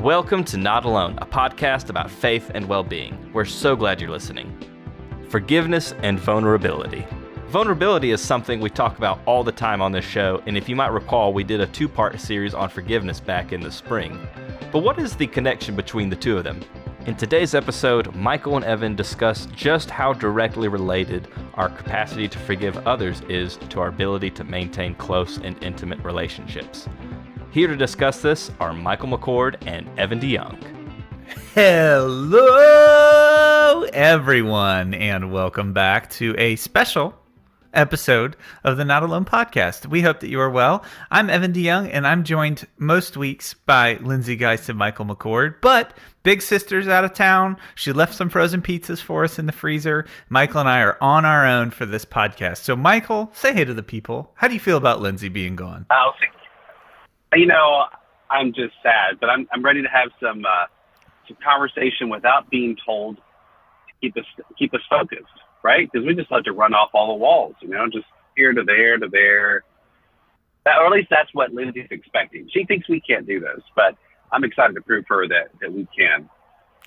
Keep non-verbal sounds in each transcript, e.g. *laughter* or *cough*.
Welcome to Not Alone, a podcast about faith and well being. We're so glad you're listening. Forgiveness and vulnerability. Vulnerability is something we talk about all the time on this show, and if you might recall, we did a two part series on forgiveness back in the spring. But what is the connection between the two of them? In today's episode, Michael and Evan discuss just how directly related our capacity to forgive others is to our ability to maintain close and intimate relationships. Here to discuss this are Michael McCord and Evan DeYoung. Hello, everyone, and welcome back to a special episode of the Not Alone podcast. We hope that you are well. I'm Evan DeYoung, and I'm joined most weeks by Lindsay Geist and Michael McCord. But Big Sister's out of town. She left some frozen pizzas for us in the freezer. Michael and I are on our own for this podcast. So, Michael, say hey to the people. How do you feel about Lindsay being gone? Oh, you know, I'm just sad, but I'm I'm ready to have some uh, some conversation without being told to keep us keep us focused right? Because we just like to run off all the walls, you know, just here to there to there. That, or at least that's what Lindsay's expecting. She thinks we can't do this, but I'm excited to prove her that, that we can.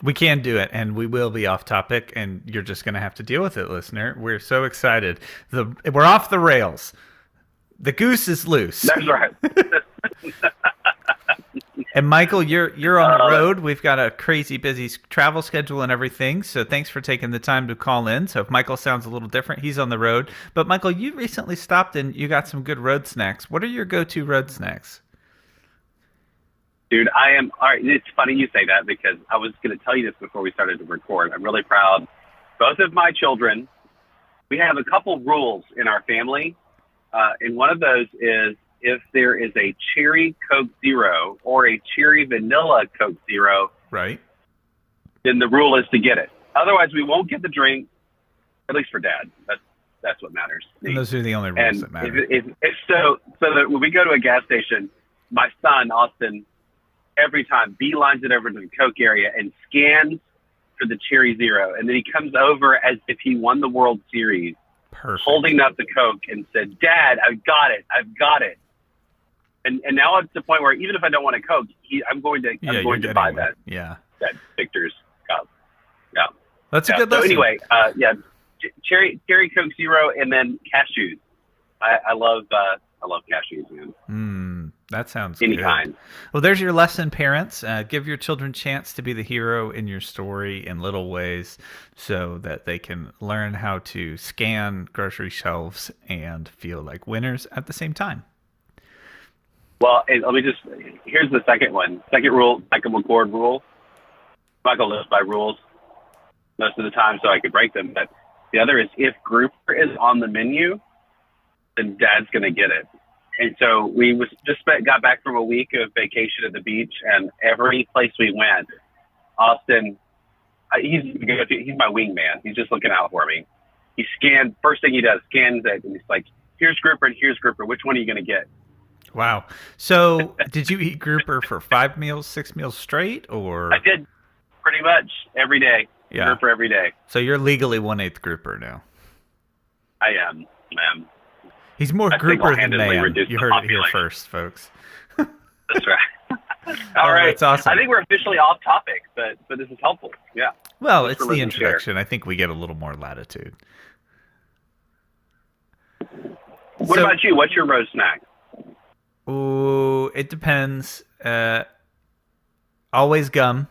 We can do it, and we will be off topic, and you're just going to have to deal with it, listener. We're so excited. The we're off the rails. The goose is loose. That's right. *laughs* And Michael, you're you're on the uh, road. We've got a crazy busy travel schedule and everything. So thanks for taking the time to call in. So if Michael sounds a little different, he's on the road. But Michael, you recently stopped and you got some good road snacks. What are your go-to road snacks? Dude, I am. All right, it's funny you say that because I was going to tell you this before we started to record. I'm really proud. Both of my children, we have a couple rules in our family, uh, and one of those is if there is a cherry Coke Zero or a cherry vanilla Coke Zero, right? Then the rule is to get it. Otherwise, we won't get the drink. At least for Dad, that's that's what matters. And those are the only rules and that matter. If, if, if so, so that when we go to a gas station, my son Austin, every time beelines it over to the Coke area and scans for the cherry zero, and then he comes over as if he won the World Series, Perfect. holding up the Coke and said, "Dad, I've got it, I've got it." and and now it's the point where even if I don't want a Coke, he, I'm going to I'm going to buy one. that. Yeah, that Victor's cup. Yeah, that's yeah. a good. So lesson. anyway, uh, yeah, cherry cherry Coke Zero, and then cashews. I, I love uh, I love cashews, man. Mm, that sounds any good. kind. Well, there's your lesson, parents. Uh, give your children chance to be the hero in your story in little ways, so that they can learn how to scan grocery shelves and feel like winners at the same time. Well, let me just here's the second one. Second rule, Michael McCord rule. Michael lives by rules most of the time, so I could break them. But the other is if grouper is on the menu, then Dad's gonna get it. And so we was just spent, got back from a week of vacation at the beach, and every place we went, Austin, uh, he's he's my wingman. He's just looking out for me. He scanned first thing he does scans it, and he's like, "Here's grouper and here's grouper. Which one are you gonna get?" Wow. So, *laughs* did you eat grouper for five meals, six meals straight, or? I did, pretty much every day. Yeah. Grouper every day. So you're legally one eighth grouper now. I am, ma'am. He's more grouper than man. You heard it here first, folks. *laughs* That's right. *laughs* All oh, right. That's awesome. I think we're officially off topic, but but this is helpful. Yeah. Well, it's the introduction. I think we get a little more latitude. What so, about you? What's your roast snack? Ooh, it depends. Uh, always gum.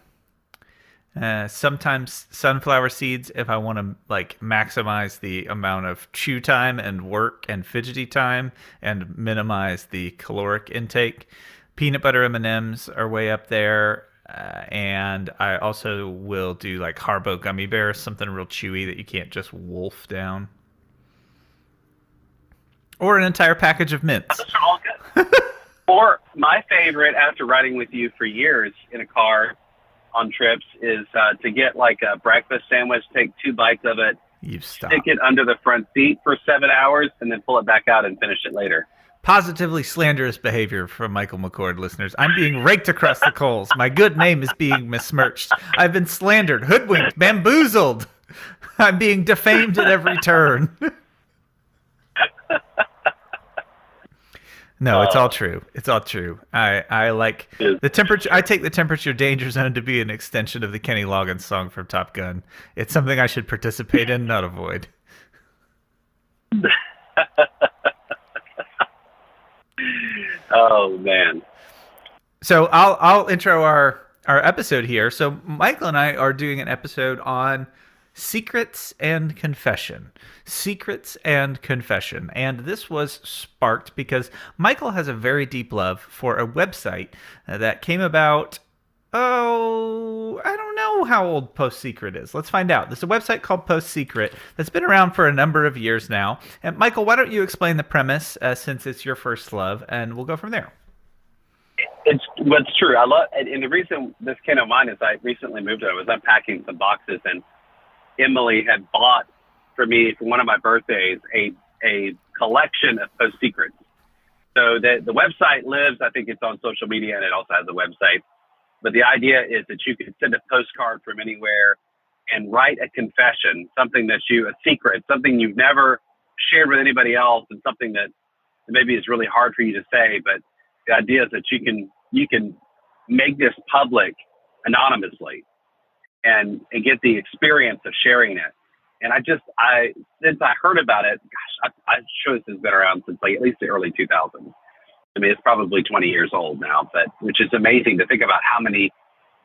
Uh, sometimes sunflower seeds if I want to like maximize the amount of chew time and work and fidgety time and minimize the caloric intake. Peanut butter M and M's are way up there, uh, and I also will do like Haribo gummy bears, something real chewy that you can't just wolf down, or an entire package of mints. Those are all good. *laughs* or my favorite, after riding with you for years in a car on trips, is uh, to get like a breakfast sandwich, take two bites of it, you stick it under the front seat for seven hours, and then pull it back out and finish it later. Positively slanderous behavior from Michael McCord listeners. I'm being raked across the coals. My good name is being besmirched. I've been slandered, hoodwinked, bamboozled. I'm being defamed at every turn. *laughs* No, it's Uh, all true. It's all true. I I like the temperature. I take the temperature danger zone to be an extension of the Kenny Loggins song from Top Gun. It's something I should participate in, not avoid. *laughs* Oh man. So I'll I'll intro our our episode here. So Michael and I are doing an episode on secrets and confession. Secrets and confession. And this was sparked because Michael has a very deep love for a website that came about Oh, I don't know how old Post Secret is. Let's find out. There's a website called Post Secret that's been around for a number of years now. And Michael, why don't you explain the premise uh, since it's your first love, and we'll go from there. It's what's true. I love, and, and the reason this came to mind is I recently moved. I was unpacking some boxes, and Emily had bought for me for one of my birthdays a a collection of post secrets. So the the website lives. I think it's on social media, and it also has a website. But the idea is that you can send a postcard from anywhere and write a confession, something that you a secret, something you've never shared with anybody else, and something that maybe is really hard for you to say, but the idea is that you can you can make this public anonymously and and get the experience of sharing it. And I just I since I heard about it, gosh, I, I'm sure this has been around since like at least the early 2000s. I mean, it's probably 20 years old now, but which is amazing to think about how many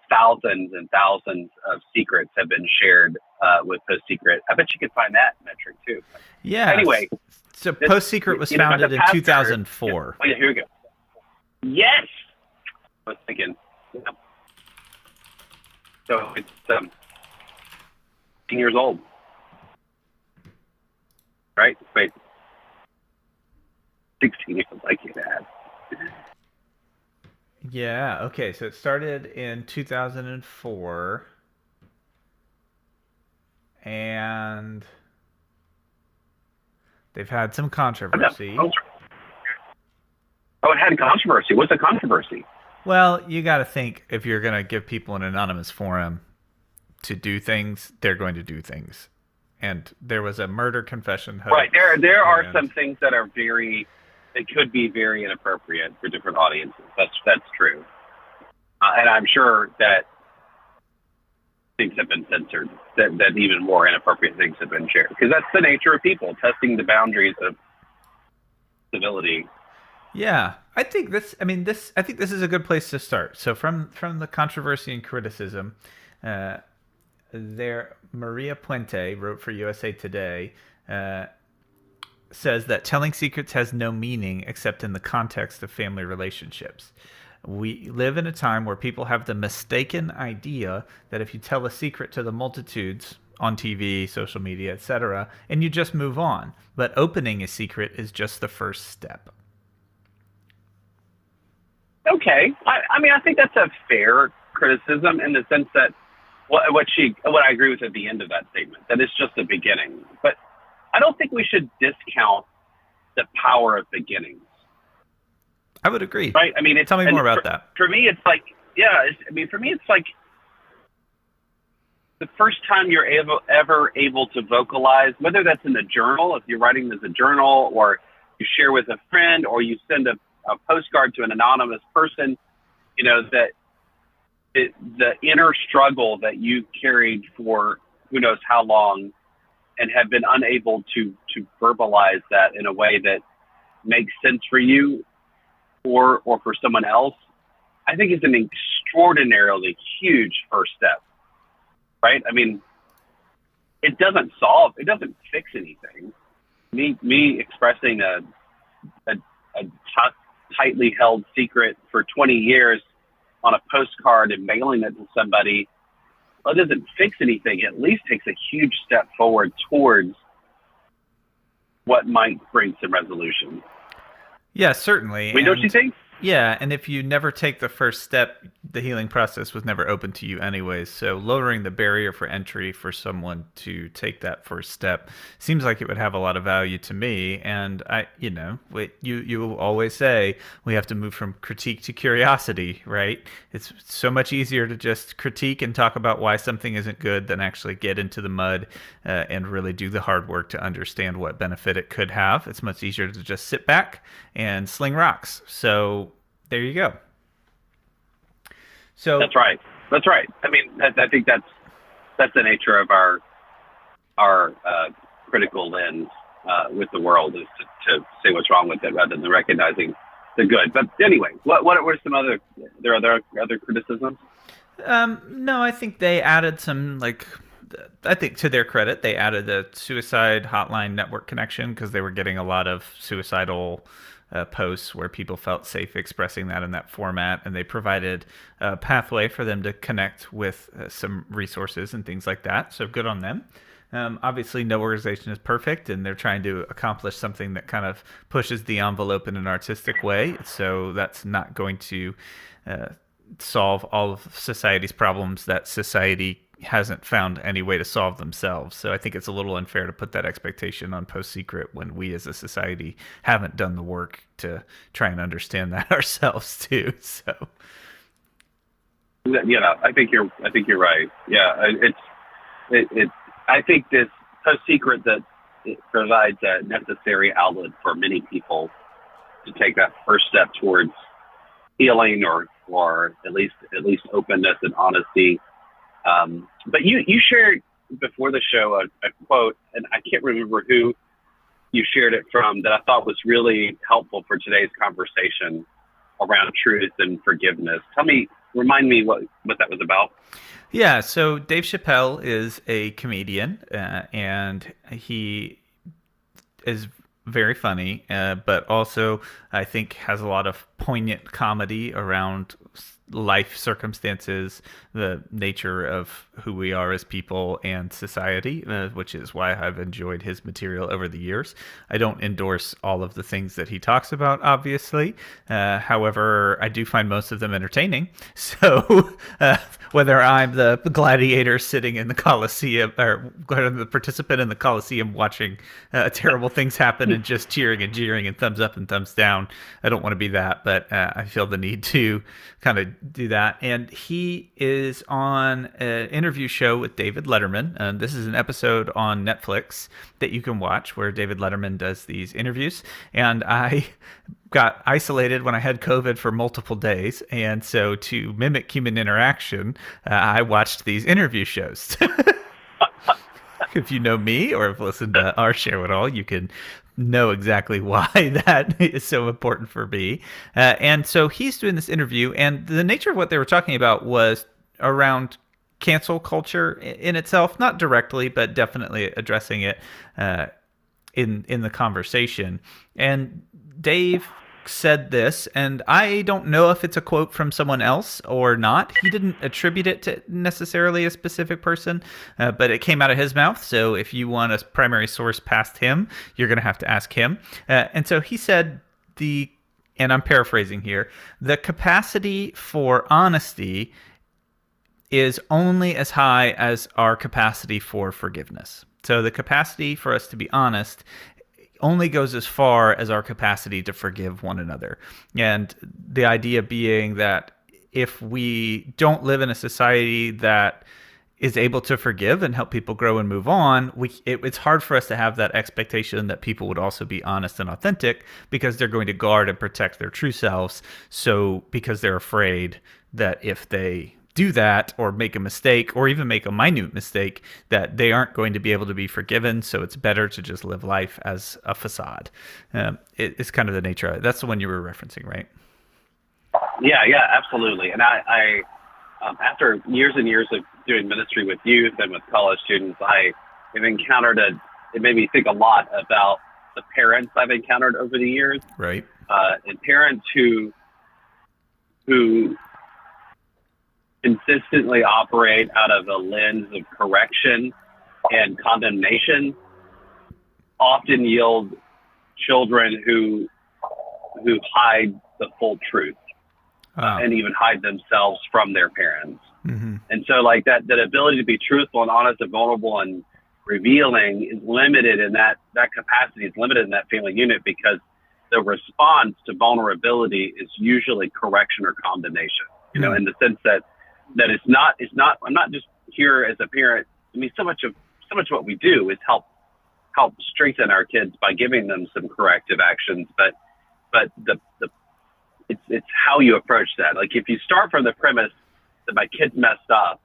thousands and thousands of secrets have been shared uh, with Post Secret. I bet you could find that metric too. Yeah. Anyway, so Post Secret was know, founded in pastor- 2004. Oh yeah, here we go. Yes, I was thinking. yeah. So it's um, 10 years old, right? Wait, 16 years like you had. Yeah. Okay. So it started in 2004, and they've had some controversy. Oh, it had controversy. What's the controversy? Well, you got to think if you're going to give people an anonymous forum to do things, they're going to do things. And there was a murder confession. Right. There, there are some things that are very, that could be very inappropriate for different audiences. That's that's true, uh, and I'm sure that things have been censored. That that even more inappropriate things have been shared because that's the nature of people testing the boundaries of civility. Yeah, I think this. I mean, this. I think this is a good place to start. So from from the controversy and criticism, uh, there Maria Puente wrote for USA Today. Uh, says that telling secrets has no meaning except in the context of family relationships. We live in a time where people have the mistaken idea that if you tell a secret to the multitudes on TV, social media, etc., and you just move on, but opening a secret is just the first step. Okay, I, I mean, I think that's a fair criticism in the sense that what, what she, what I agree with at the end of that statement, that it's just the beginning. But I don't think we should discount the power of beginnings, I would agree. right? I mean, it's, Tell me more about for, that. For me, it's like, yeah, it's, I mean, for me, it's like the first time you're able, ever able to vocalize, whether that's in a journal, if you're writing as a journal, or you share with a friend, or you send a, a postcard to an anonymous person, you know, that it, the inner struggle that you carried for who knows how long and have been unable to, to verbalize that in a way that makes sense for you or, or for someone else, I think is an extraordinarily huge first step, right? I mean, it doesn't solve, it doesn't fix anything. Me, me expressing a, a, a t- tightly held secret for 20 years on a postcard and mailing it to somebody, well, it doesn't fix anything. It at least takes a huge step forward towards what might bring some resolution. Yeah, certainly. I mean, don't you think? Yeah, and if you never take the first step, the healing process was never open to you anyways. So lowering the barrier for entry for someone to take that first step seems like it would have a lot of value to me. And I, you know, you you always say we have to move from critique to curiosity, right? It's so much easier to just critique and talk about why something isn't good than actually get into the mud uh, and really do the hard work to understand what benefit it could have. It's much easier to just sit back and sling rocks. So there you go. So that's right. That's right. I mean, I think that's that's the nature of our our uh, critical lens uh, with the world is to, to say what's wrong with it rather than recognizing the good. But anyway, what what were some other there are there other criticisms? Um, no, I think they added some like I think to their credit, they added the suicide hotline network connection because they were getting a lot of suicidal uh, posts where people felt safe expressing that in that format, and they provided a pathway for them to connect with uh, some resources and things like that. So good on them. Um, obviously, no organization is perfect, and they're trying to accomplish something that kind of pushes the envelope in an artistic way. So that's not going to uh, solve all of society's problems that society hasn't found any way to solve themselves. So I think it's a little unfair to put that expectation on Post Secret when we as a society haven't done the work to try and understand that *laughs* ourselves too. So yeah, I think you're I think you're right. Yeah, it's it, it I think this Post Secret that it provides a necessary outlet for many people to take that first step towards healing or or at least at least openness and honesty um, but you you shared before the show a, a quote, and I can't remember who you shared it from that I thought was really helpful for today's conversation around truth and forgiveness. Tell me, remind me what what that was about. Yeah, so Dave Chappelle is a comedian, uh, and he is very funny, uh, but also I think has a lot of poignant comedy around life circumstances, the nature of who we are as people and society, uh, which is why I've enjoyed his material over the years. I don't endorse all of the things that he talks about, obviously. Uh, however, I do find most of them entertaining. *laughs* So uh, whether I'm the gladiator sitting in the Coliseum or the participant in the Coliseum watching uh, terrible things happen and just cheering and jeering and thumbs up and thumbs down, I don't want to be that, but uh, I feel the need to kind of do that. And he is on an interview show with David Letterman. And this is an episode on Netflix that you can watch where David Letterman does these interviews. And I *laughs* got isolated when I had COVID for multiple days. And so to mimic human interaction, uh, I watched these interview shows. *laughs* if you know me or have listened to our show at all, you can know exactly *laughs* why that is so important for me. Uh, and so he's doing this interview, and the nature of what they were talking about was around cancel culture in itself, not directly, but definitely addressing it uh, in in the conversation. And Dave said this, and I don't know if it's a quote from someone else or not. He didn't attribute it to necessarily a specific person, uh, but it came out of his mouth. So if you want a primary source past him, you're going to have to ask him. Uh, and so he said the, and I'm paraphrasing here, the capacity for honesty is only as high as our capacity for forgiveness. So the capacity for us to be honest only goes as far as our capacity to forgive one another. And the idea being that if we don't live in a society that is able to forgive and help people grow and move on, we it, it's hard for us to have that expectation that people would also be honest and authentic because they're going to guard and protect their true selves. So because they're afraid that if they do that or make a mistake or even make a minute mistake that they aren't going to be able to be forgiven. So it's better to just live life as a facade. Um, it, it's kind of the nature of it. That's the one you were referencing right? Yeah yeah absolutely. And i, I um, after years and years of doing ministry with youth and with college students i have encountered a it made me think a lot about the parents i've encountered over the years. Right. Uh, and parents who who consistently operate out of a lens of correction and condemnation often yield children who who hide the full truth Wow. and even hide themselves from their parents. hmm And so like that, that ability to be truthful and honest and vulnerable and revealing is limited in that, that capacity is limited in that family unit because the response to vulnerability is usually correction or condemnation, you know, Mhm. in the sense that, that it's not, it's not, I'm not just here as a parent. I mean, so much of, so much of what we do is help, help strengthen our kids by giving them some corrective actions. But, but the, the, it's, it's how you approach that. Like if you start from the premise that my kid's messed up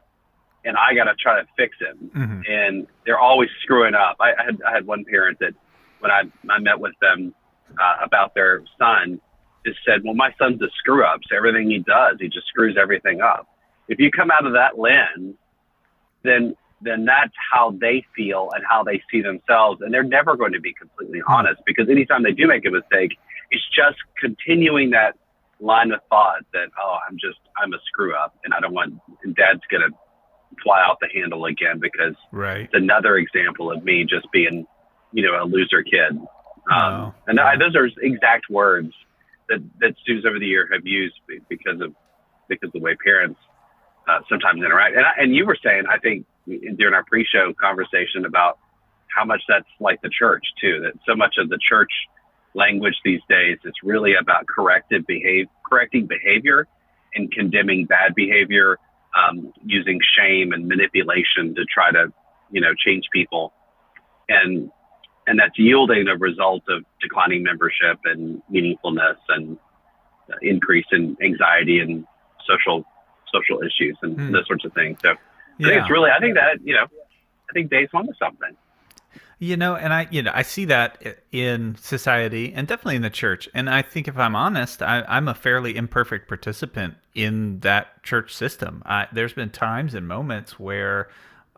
and I got to try to fix him hmm and they're always screwing up. I, I had, I had one parent that when I, I met with them uh, about their son just said, well, my son's a screw up. So everything he does, he just screws everything up. If you come out of that lens, then, then that's how they feel and how they see themselves. And they're never going to be completely honest because anytime they do make a mistake, it's just continuing that line of thought that, oh, I'm just, I'm a screw up and I don't want, and dad's going to fly out the handle again because Right. it's another example of me just being, you know, a loser kid. Um, Oh, and yeah. I, those are exact words that, that students over the year have used because of, because of the way parents uh, sometimes interact. And, I, and you were saying, I think during our pre-show conversation about how much that's like the church too, that so much of the church language these days is really about corrective behavior, correcting behavior and condemning bad behavior, um, using shame and manipulation to try to, you know, change people. And, and that's yielding a result of declining membership and meaningfulness and uh, increase in anxiety and social, social issues and Hmm. those sorts of things. So I Yeah. think it's really, I think that, you know, I think Dave's onto something. You know, and I, you know, I see that in society and definitely in the church. And I think if I'm honest, I, I'm a fairly imperfect participant in that church system. I, there's been times and moments where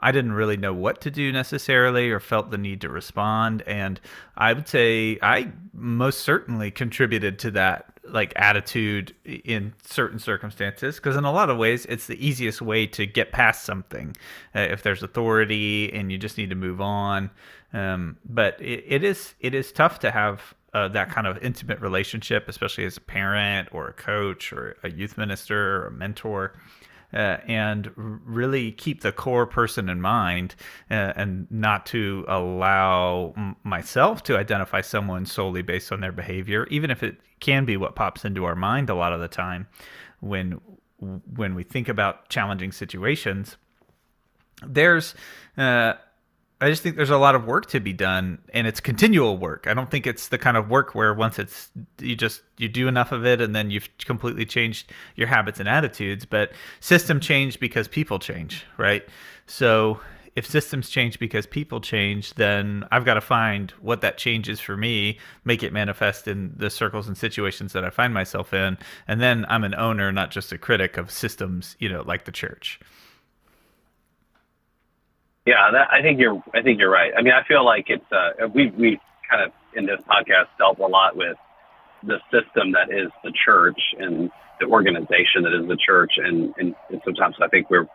I didn't really know what to do necessarily or felt the need to respond. And I would say I most certainly contributed to that like attitude in certain circumstances because in a lot of ways it's the easiest way to get past something uh, if there's authority and you just need to move on um, but it, it is it is tough to have uh, that kind of intimate relationship especially as a parent or a coach or a youth minister or a mentor uh, and really keep the core person in mind uh, and not to allow m- myself to identify someone solely based on their behavior even if it can be what pops into our mind a lot of the time when when we think about challenging situations. There's uh, I just think there's a lot of work to be done and it's continual work. I don't think it's the kind of work where once it's you just you do enough of it and then you've completely changed your habits and attitudes, but system change because people change, right? So if systems change because people change, then I've got to find what that change is for me, make it manifest in the circles and situations that I find myself in, and then I'm an owner, not just a critic of systems, you know, like the church. Yeah, that, I think you're. I think you're right. I mean, I feel like it's. Uh, we we kind of in this podcast dealt a lot with the system that is the church and the organization that is the church, and and, and sometimes I think we're,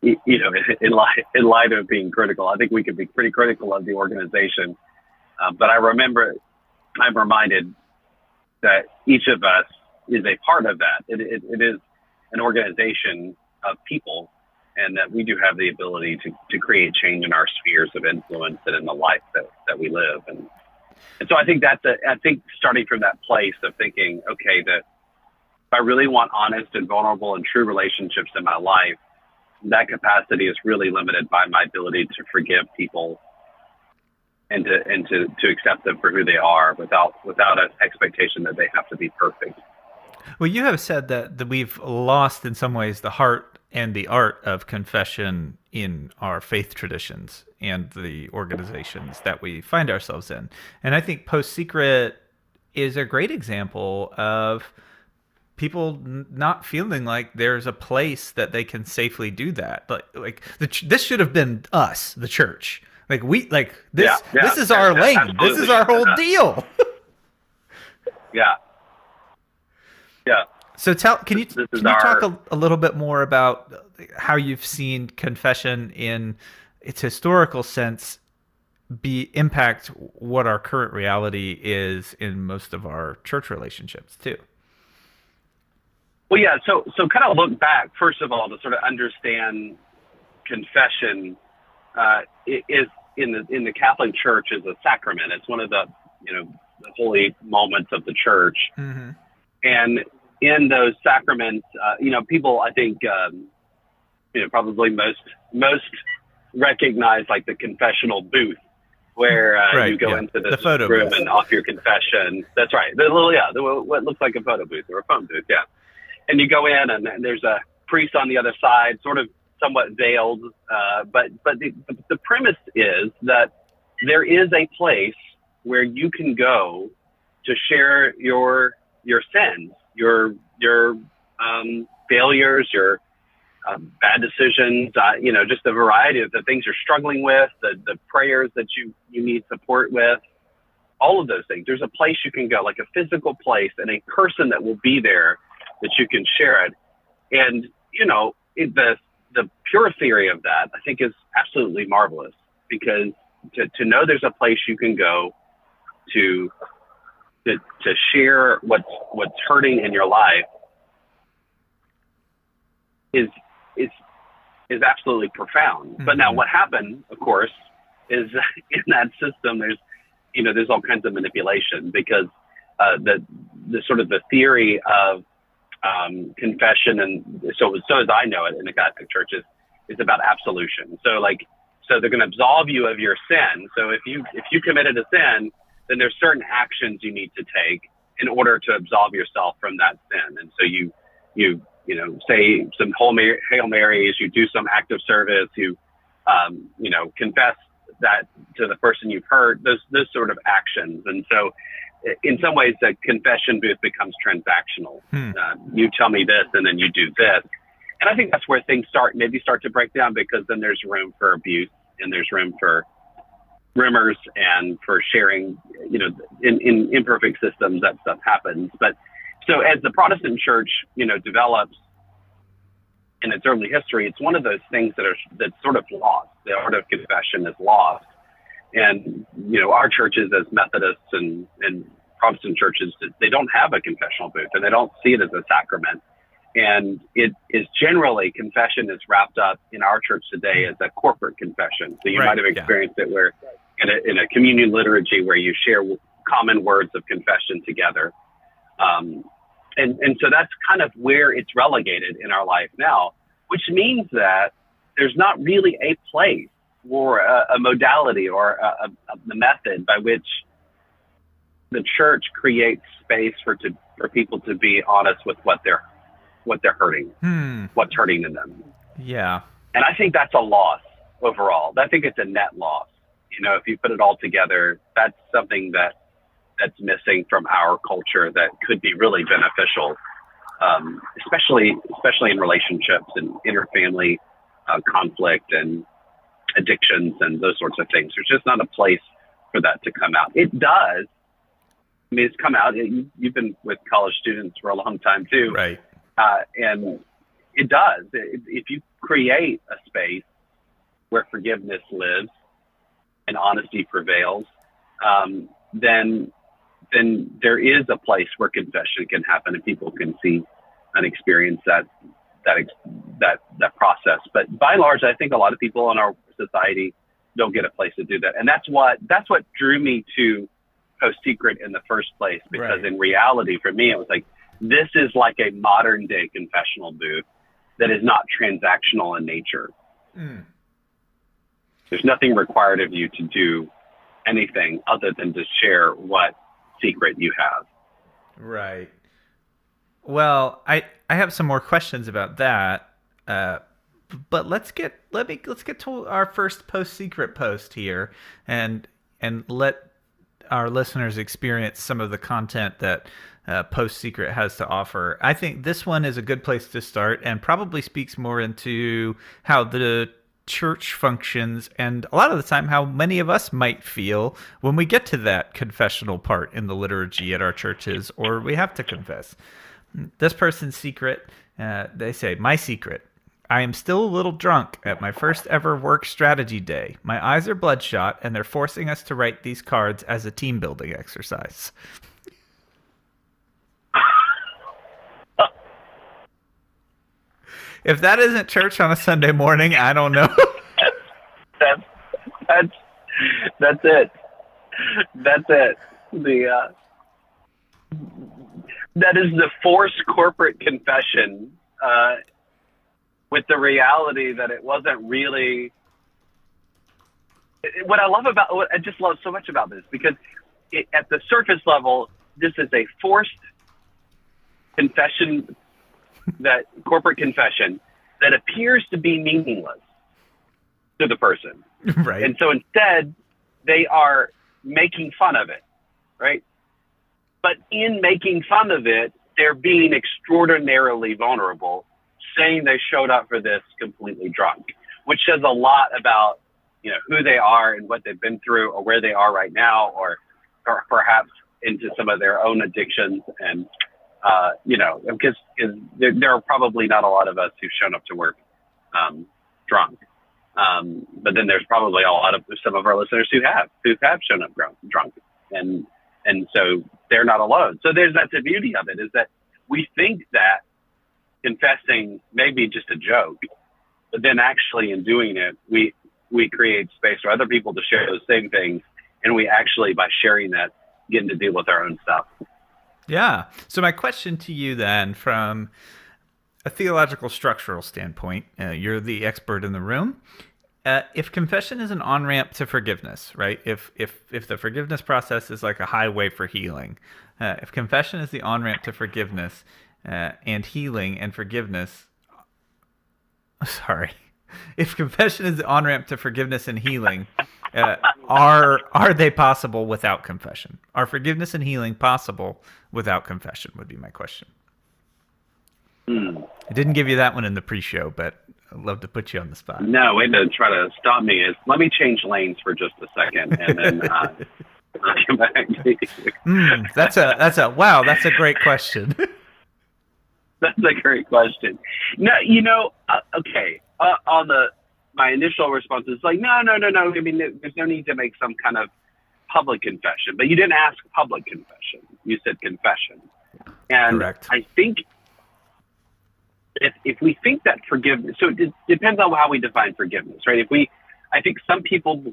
you know, *laughs* in light in light of being critical, I think we could be pretty critical of the organization. Uh, but I remember, I'm reminded that each of us is a part of that. It, it, it is an organization of people and that we do have the ability to, to create change in our spheres of influence and in the life that, that we live. And, and so I think that's I think starting from that place of thinking, okay, that if I really want honest and vulnerable and true relationships in my life, that capacity is really limited by my ability to forgive people and to, and to, to accept them for who they are without, without an expectation that they have to be perfect. Well, you have said that, that we've lost in some ways the heart and the art of confession in our faith traditions and the organizations that we find ourselves in. And I think Post Secret is a great example of people not feeling like there's a place that they can safely do that. Like, like the ch- this should have been us, the church. Like we, like this, Yeah, yeah, this is our yeah, lane. This is our whole deal. *laughs* Yeah. Yeah. So tell, can you can you talk a, a little bit more about how you've seen confession in its historical sense be impact what our current reality is in most of our church relationships too? Well, yeah. So, so kind of look back first of all to sort of understand confession uh, is in the in the Catholic Church is a sacrament. It's one of the you know the holy moments of the church, Mm-hmm. and in those sacraments, uh, you know, people I think um, you know probably most most recognize like the confessional booth where uh, Right, you go yeah. into The this photo room booth. and off your confession. That's right. The little yeah, the, what looks like a photo booth or a phone booth. Yeah, and you go in and, and there's a priest on the other side, sort of somewhat veiled, uh, but but the, the premise is that there is a place where you can go to share your your sins, your your um, failures, your um, bad decisions, uh, you know, just a variety of the things you're struggling with, the the prayers that you you need support with, all of those things. There's a place you can go, like a physical place, and a person that will be there that you can share it. And you know, it, the the pure theory of that, I think, is absolutely marvelous because to, to know there's a place you can go to to to share what's what's hurting in your life is is is absolutely profound. But now Mhm. what happened, of course, is *laughs* in that system there's you know there's all kinds of manipulation because uh, the the sort of the theory of um, confession and so so as I know it in the Catholic Church is is about absolution. So like so they're going to absolve you of your sin. So if you if you committed a sin, then there's certain actions you need to take in order to absolve yourself from that sin. And so you you you know say some Hail Marys, you do some act of service, you um, you know confess that to the person you've hurt. Those those sort of actions. And so in some ways, the confession booth becomes transactional. Hmm. Uh, you tell me this, and then you do this. And I think that's where things start maybe start to break down because then there's room for abuse and there's room for rumors and for sharing. You know, in, in imperfect systems, that stuff happens. But so as the Protestant church, you know, develops in its early history, it's one of those things that are that's sort of lost. The art of confession is lost. And you know, our churches as Methodists and, and Protestant churches, they don't have a confessional booth and they don't see it as a sacrament. And it is generally confession is wrapped up in our church today as a corporate confession. So you Right, might have yeah. experienced it where in a, in a communion liturgy where you share common words of confession together. Um, and, and so that's kind of where it's relegated in our life now, which means that there's not really a place or a, a modality or a, a, method by which the church creates space for to for people to be honest with what they're what they're hurting, Hmm. what's hurting in them. Yeah. And I think that's a loss overall. I think it's a net loss. You know, if you put it all together, that's something that that's missing from our culture that could be really beneficial, um, especially especially in relationships and interfamily uh, conflict and addictions and those sorts of things. There's just not a place for that to come out. It does. I mean, it's come out. You- You've been with college students for a long time too Right. uh, and it does. If you create a space where forgiveness lives and honesty prevails, um, then then there is a place where confession can happen and people can see and experience that that that that process. But by and large, I think a lot of people in our society don't get a place to do that, and that's what that's what drew me to Post Secret in the first place. Because Right. in reality, for me, it was like this is like a modern day confessional booth that is not transactional in nature. Mm. There's nothing required of you to do anything other than to share what secret you have. Right. Well, I I have some more questions about that. Uh, but let's get let me let's get to our first post secret post here and and let our listeners experience some of the content that uh, post secret has to offer. I think this one is a good place to start and probably speaks more into how the church functions and a lot of the time how many of us might feel when we get to that confessional part in the liturgy at our churches or we have to confess. This person's secret uh, they say my secret. I am still a little drunk at my first ever work strategy day. My eyes are bloodshot and they're forcing us to write these cards as a team building exercise if that isn't church on a Sunday morning, I don't know. *laughs* that's that's that's it. That's it. The uh, that is the forced corporate confession uh, with the reality that it wasn't really. What I love about what I just love so much about this because it, at the surface level, this is a forced confession that corporate confession that appears to be meaningless to the person. *laughs* right. And so instead, they are making fun of it, right? But in making fun of it, they're being extraordinarily vulnerable, saying they showed up for this completely drunk, which says a lot about you know who they are and what they've been through, or where they are right now, or or perhaps into some of their own addictions and uh, you know because, there, there, are probably not a lot of us who've shown up to work um, drunk. Um, but then there's probably a lot of some of our listeners who have who have shown up drunk, drunk, and and so they're not alone. So there's that's the beauty of it is that we think that confessing may be just a joke, but then actually in doing it, we we create space for other people to share those same things, and we actually by sharing that getting to deal with our own stuff. Yeah. So my question to you then, from a theological structural standpoint, uh, you're the expert in the room. Uh, if confession is an on ramp to forgiveness, right? If if if the forgiveness process is like a highway for healing, uh, if confession is the on ramp to forgiveness uh, and healing and forgiveness, *laughs* sorry, if confession is the on ramp to forgiveness and healing, uh, are are they possible without confession? Are forgiveness and healing possible without confession? Would be my question. Hmm. I didn't give you that one in the pre-show, but I'd love to put you on the spot. No, way to try to stop me is let me change lanes for just a second, and then uh, *laughs* I'll come back to you. Mm, that's a that's a wow. That's a great question. *laughs* that's a great question. No, you know, uh, okay. Uh, on the my initial response is like, no, no, no, no. I mean, there's no need to make some kind of public confession, but you didn't ask public confession. You said confession, and Correct. I think if, if we think that forgiveness, so it depends on how we define forgiveness, right? If we, I think some people,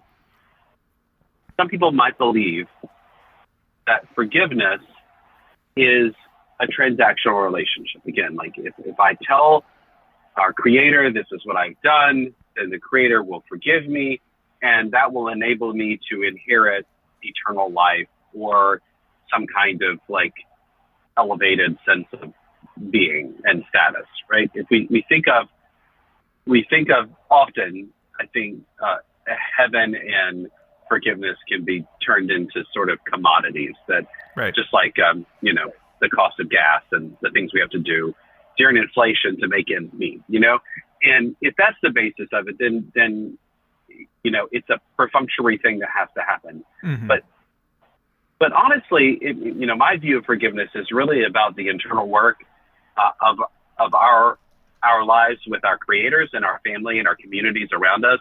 some people might believe that forgiveness is a transactional relationship. Again, like if, if I tell our creator, this is what I've done, then the creator will forgive me and that will enable me to inherit eternal life or some kind of like elevated sense of being and status, right? If we, we think of, we think of often, I think, uh, heaven and forgiveness can be turned into sort of commodities that right. just like, um, you know, the cost of gas and the things we have to do during inflation to make ends meet, you know? And if that's the basis of it, then, then, you know, it's a perfunctory thing that has to happen. Mm-hmm. But but honestly, it, you know, my view of forgiveness is really about the internal work uh, of of our our lives with our creators and our family and our communities around us.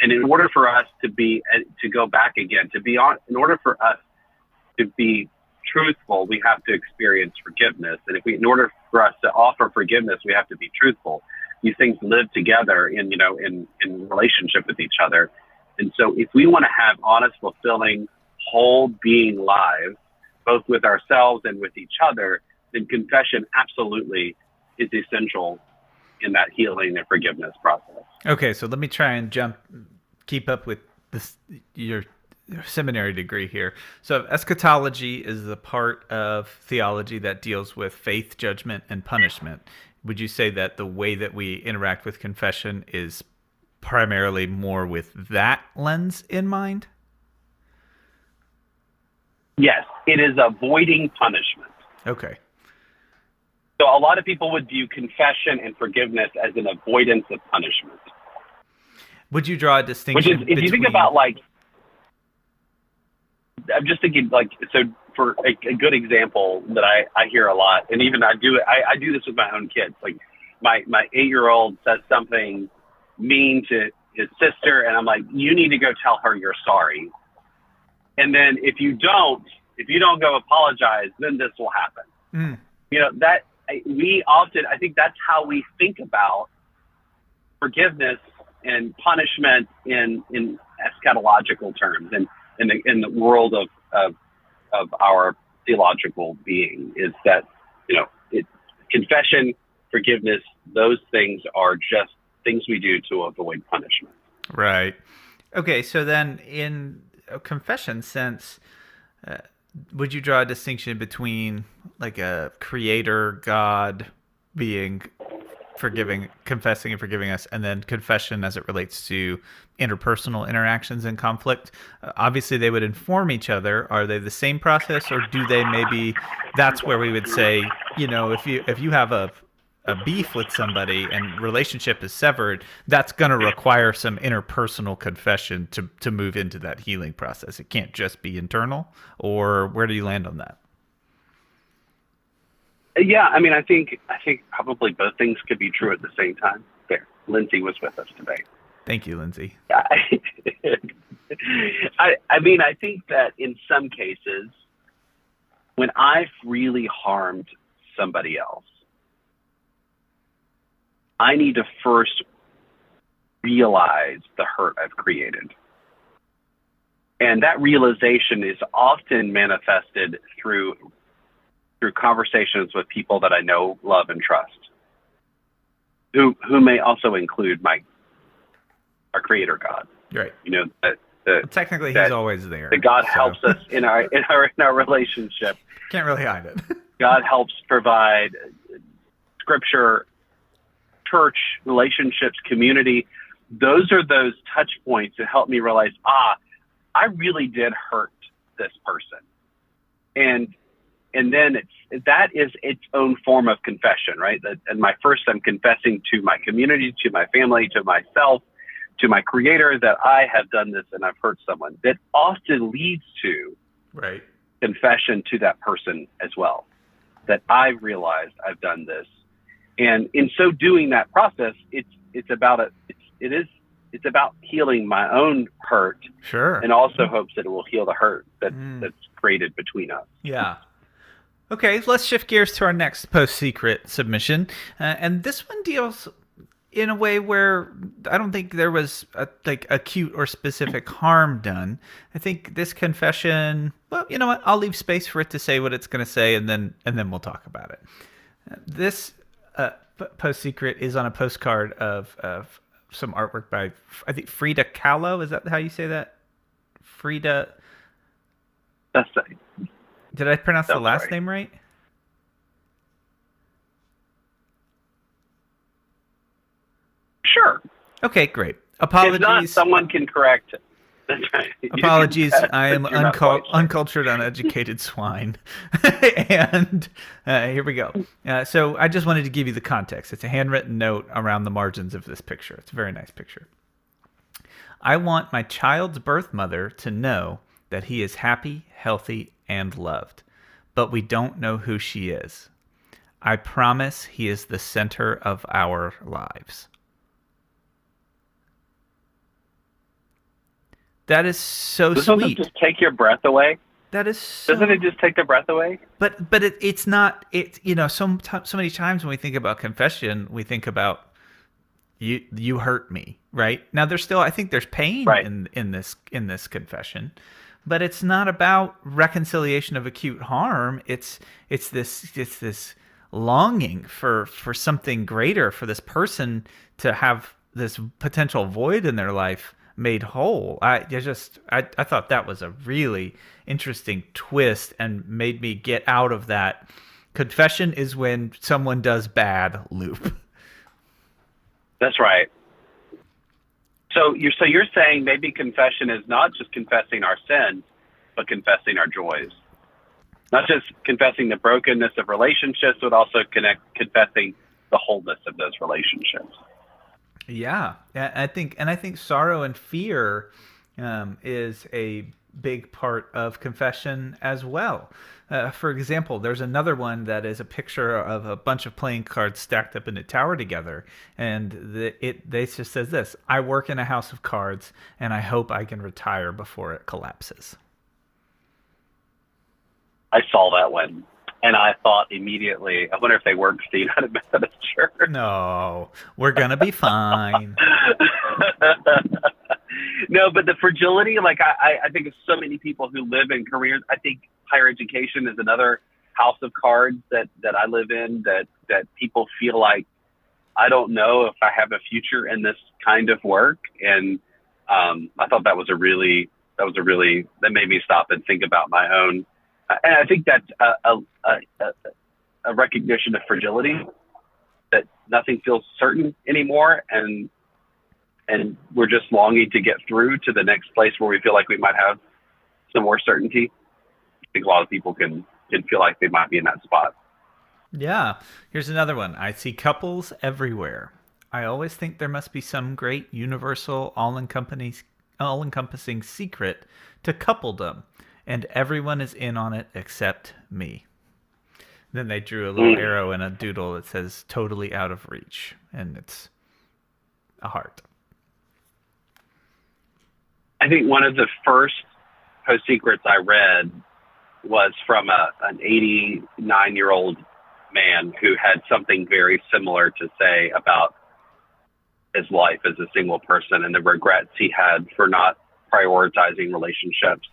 And in order for us to be uh, to go back again, to be on, in order for us to be truthful, we have to experience forgiveness. And if we, in order for us to offer forgiveness, we have to be truthful. These things live together in you know in in relationship with each other. And so, if we want to have honest, fulfilling, whole being lives, both with ourselves and with each other, then confession absolutely is essential in that healing and forgiveness process. Okay, so let me try and jump, keep up with this your seminary degree here. So eschatology is the part of theology that deals with faith, judgment, and punishment. Would you say that the way that we interact with confession is primarily more with that lens in mind? Yes, it is avoiding punishment. Okay. So a lot of people would view confession and forgiveness as an avoidance of punishment. Would you draw a distinction? Which is, if between... you think about like, I'm just thinking like, so for a, a, good example that I, I hear a lot, and even I do I, I do this with my own kids. Like my my eight year old says something mean to his sister, and I'm like, you need to go tell her you're sorry. And then if you don't, if you don't go apologize, then this will happen. Mm. You know that we often I think that's how we think about forgiveness and punishment in in eschatological terms and in the in the world of of, of our theological being is that you know it, confession forgiveness those things are just things we do to avoid punishment. Right. Okay so then in a confession sense uh, would you draw a distinction between like a creator god being forgiving, confessing and forgiving us, and then confession as it relates to interpersonal interactions and conflict. Uh, obviously, they would inform each other. Are they the same process, or do they maybe? That's where we would say, you know, if you if you have a a beef with somebody and relationship is severed, that's going to require some interpersonal confession to to move into that healing process. It can't just be internal. Or where do you land on that? Yeah, I mean, I think I think probably both things could be true at the same time. There, Lindsay was with us today. Thank you, Lindsay. *laughs* I, I mean, I think that in some cases, when I've really harmed somebody else, I need to first realize the hurt I've created. And that realization is often manifested through through conversations with people that I know, love, and trust, who who may also include my our Creator God. Right. You know that. The, well, technically, that, He's always there. That God so. helps us in our in our in our relationship. Can't really hide it. *laughs* God helps provide Scripture, church, relationships, community. Those are those touch points that help me realize, ah, I really did hurt this person, and and then it's that is its own form of confession, right? That, and my first, I'm confessing to my community, to my family, to myself, to my creator that I have done this and I've hurt someone. That often leads to right confession to that person as well. That I've realized I've done this, and in so doing that process, it's it's about a it's, it is it's about healing my own hurt, sure, and also hopes that it will heal the hurt that mm. that's created between us. Yeah, Okay, let's shift gears to our next post secret submission. Uh, and this one deals in a way where I don't think there was a, like acute or specific harm done. I think this confession, well, you know what? I'll leave space for it to say what it's going to say and then and then we'll talk about it. This uh, post secret is on a postcard of of some artwork by I think Frida Kahlo. Is that how you say that? Frida. That's did I pronounce the last right. name right? Sure. Okay, great. Apologies. If not, someone can correct it. Right. *laughs* Apologies, I am uncul- uncultured, uneducated *laughs* swine. *laughs* and uh, here we go. Uh, so I just wanted to give you the context. It's a handwritten note around the margins of this picture. It's a very nice picture. I want my child's birth mother to know that he is happy, healthy, and loved, but we don't know who she is. I promise he is the center of our lives. That is so Doesn't sweet. Doesn't it just take your breath away? That is so... Doesn't it just take the breath away? But but it, it's not it you know so so many times when we think about confession we think about you you hurt me right now there's still I think there's pain right. in in this in this confession but it's not about reconciliation of acute harm. It's it's this it's this longing for for something greater for this person to have this potential void in their life made whole. I, I just I, I thought that was a really interesting twist and made me get out of that confession is when someone does bad loop. That's right. So you're so you're saying maybe confession is not just confessing our sins, but confessing our joys. Not just confessing the brokenness of relationships, but also connect confessing the wholeness of those relationships. Yeah, I think, and I think sorrow and fear um, is a big part of confession as well. Uh, for example, there's another one that is a picture of a bunch of playing cards stacked up in a tower together, and the, it they just says this: "I work in a house of cards, and I hope I can retire before it collapses." I saw that one. and I thought immediately, I wonder if they work for the United Methodist Church. No, we're gonna be fine. *laughs* *laughs* no, but the fragility, like I, I think of so many people who live in careers. I think higher education is another house of cards that that I live in. That that people feel like I don't know if I have a future in this kind of work, and um, I thought that was a really that was a really that made me stop and think about my own and I think that's a, a, a, a recognition of fragility that nothing feels certain anymore, and and we're just longing to get through to the next place where we feel like we might have some more certainty. I think a lot of people can can feel like they might be in that spot. Yeah. Here's another one. I see couples everywhere. I always think there must be some great universal all-encompassing all-encompassing secret to coupledom and everyone is in on it except me. Then they drew a little mm. arrow and a doodle that says totally out of reach, and it's a heart. I think one of the first post secrets I read was from a, an 89 year old man who had something very similar to say about his life as a single person and the regrets he had for not prioritizing relationships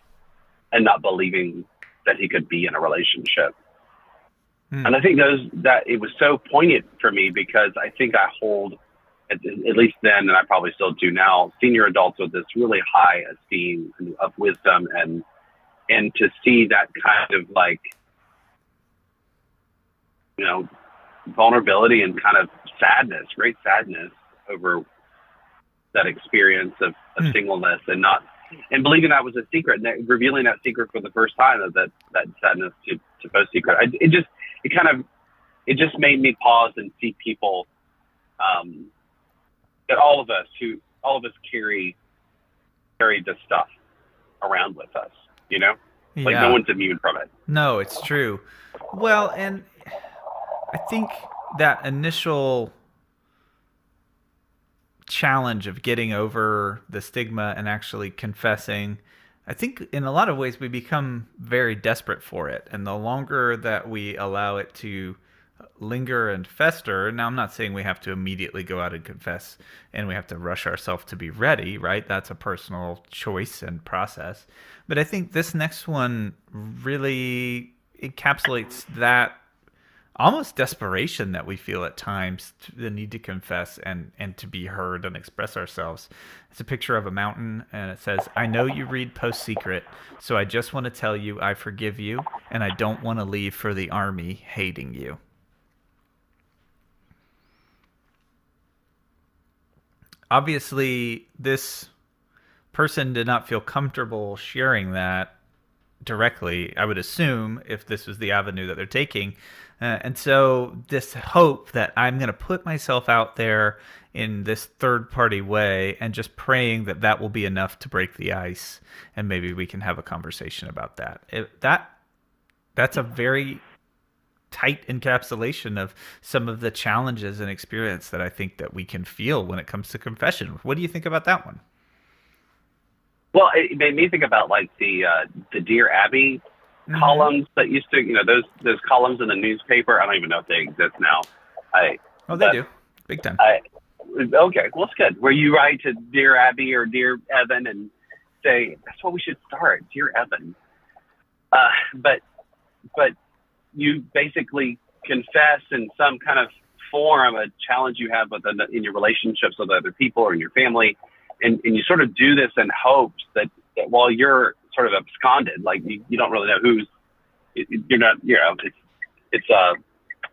and not believing that he could be in a relationship. Hmm. And I think those that it was so poignant for me because I think I hold, at, at, least then, and I probably still do now, senior adults with this really high esteem of wisdom and and to see that kind of like you know vulnerability and kind of sadness, great sadness over that experience of, of hmm. singleness and not and believing that was a secret, and that, revealing that secret for the first time, that that, that sadness to, to post secret. I, it just it kind of it just made me pause and see people um, that all of us who all of us carry carry this stuff around with us. You know, like yeah. no one's immune from it. No, it's true. Well, and I think that initial challenge of getting over the stigma and actually confessing i think in a lot of ways we become very desperate for it and the longer that we allow it to linger and fester. Now i'm not saying we have to immediately go out and confess and we have to rush ourselves to be ready right? That's a personal choice and process. But i think this next one really encapsulates that almost desperation that we feel at times the need to confess and and to be heard and express ourselves. It's a picture of a mountain and it says i know you read post secret so i just want to tell you i forgive you and i don't want to leave for the army hating you obviously this person did not feel comfortable sharing that directly i would assume if this was the avenue that they're taking uh, and so this hope that I'm going to put myself out there in this third party way and just praying that that will be enough to break the ice and maybe we can have a conversation about that. It, that that's a very tight encapsulation of some of the challenges and experience that I think that we can feel when it comes to confession. What do you think about that one? Well, it made me think about like the uh, the Dear Abby mm-hmm. columns that used to, you know, those those columns in the newspaper. I don't even know if they exist now. I oh, they do, big time. I, okay, well, it's good. Where you write to Dear Abby or Dear Evan and say that's what we should start, Dear Evan. Uh, but but you basically confess in some kind of form a challenge you have with in your relationships with other people or in your family, and, and you sort of do this in hopes that, that while you're sort of absconded. Like you, you don't really know who's you're not you know it's it's uh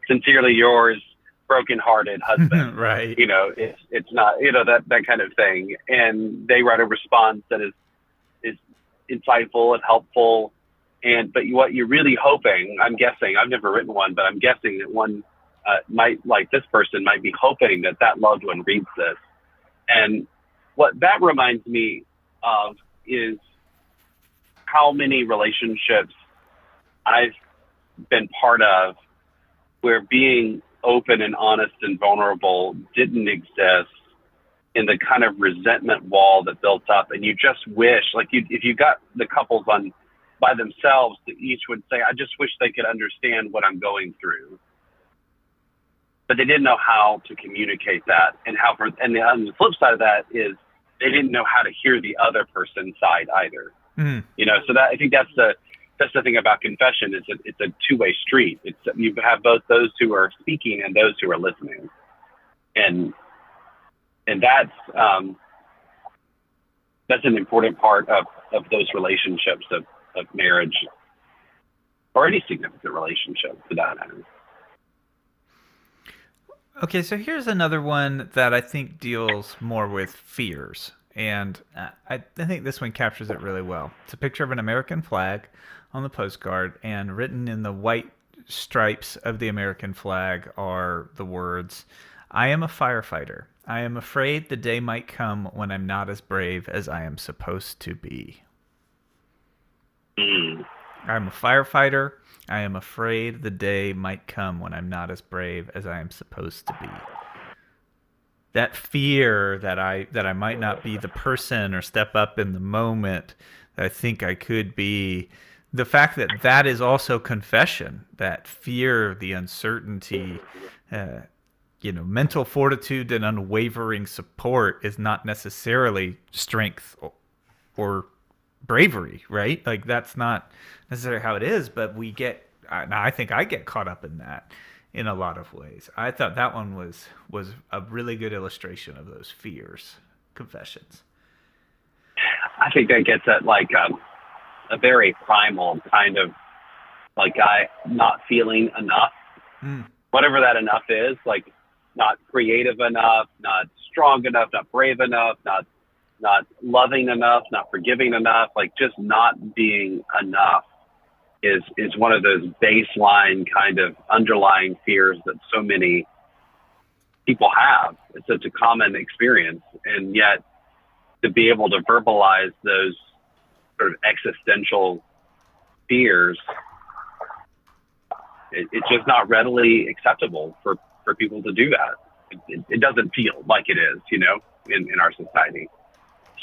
sincerely yours broken-hearted *laughs* husband. Right. You know it's it's not you know that that kind of thing. And they write a response that is is insightful and helpful and but what you're really hoping i'm guessing i've never written one but i'm guessing that one uh, might like this person might be hoping that that loved one reads this. And what that reminds me of is how many relationships I've been part of where being open and honest and vulnerable didn't exist in the kind of resentment wall that built up. And you just wish like you if you got the couples on by themselves, each would say, I just wish they could understand what I'm going through. But they didn't know how to communicate that and how for, and the, on the flip side of that is they didn't know how to hear the other person's side either. Mm. You know, so that I think that's the that's the thing about confession. It's a it's a two way street. It's you have both those who are speaking and those who are listening, and and that's um, that's an important part of of those relationships of of marriage or any significant relationship for that matter. Okay, so here's another one that I think deals more with fears. And I, I think this one captures it really well. It's a picture of an American flag on the postcard, and written in the white stripes of the American flag are the words I am a firefighter. I am afraid the day might come when I'm not as brave as I am supposed to be. Mm. I'm a firefighter. I am afraid the day might come when I'm not as brave as I am supposed to be. That fear that I that I might not be the person or step up in the moment that I think I could be. The fact that that is also confession, that fear, the uncertainty, uh, you know, mental fortitude and unwavering support is not necessarily strength or, or bravery, right? Like that's not necessarily how it is, but we get. I think I get caught up in that in a lot of ways. I thought that one was was a really good illustration of those fears, confessions. I think that gets at like um, a very primal kind of like I not feeling enough, mm. whatever that enough is, like not creative enough, not strong enough, not brave enough, not not loving enough, not forgiving enough, like just not being enough is is one of those baseline kind of underlying fears that so many people have. It's such a common experience, and yet to be able to verbalize those sort of existential fears, it, it's just not readily acceptable for for people to do that. It, it, doesn't feel like it is, you know, in, in our society.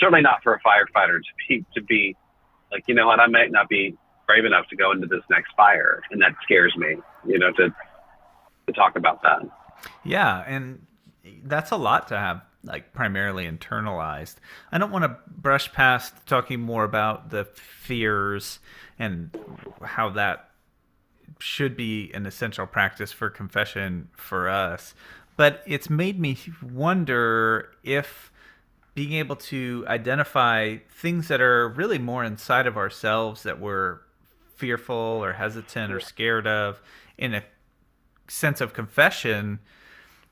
Certainly not for a firefighter to be to be like, you know what, I might not be brave enough to go into this next fire, and that scares me. You know, to to talk about that. Yeah, and that's a lot to have like primarily internalized. I don't want to brush past talking more about the fears and how that should be an essential practice for confession for us. But it's made me wonder if being able to identify things that are really more inside of ourselves that we're fearful or hesitant or scared of in a sense of confession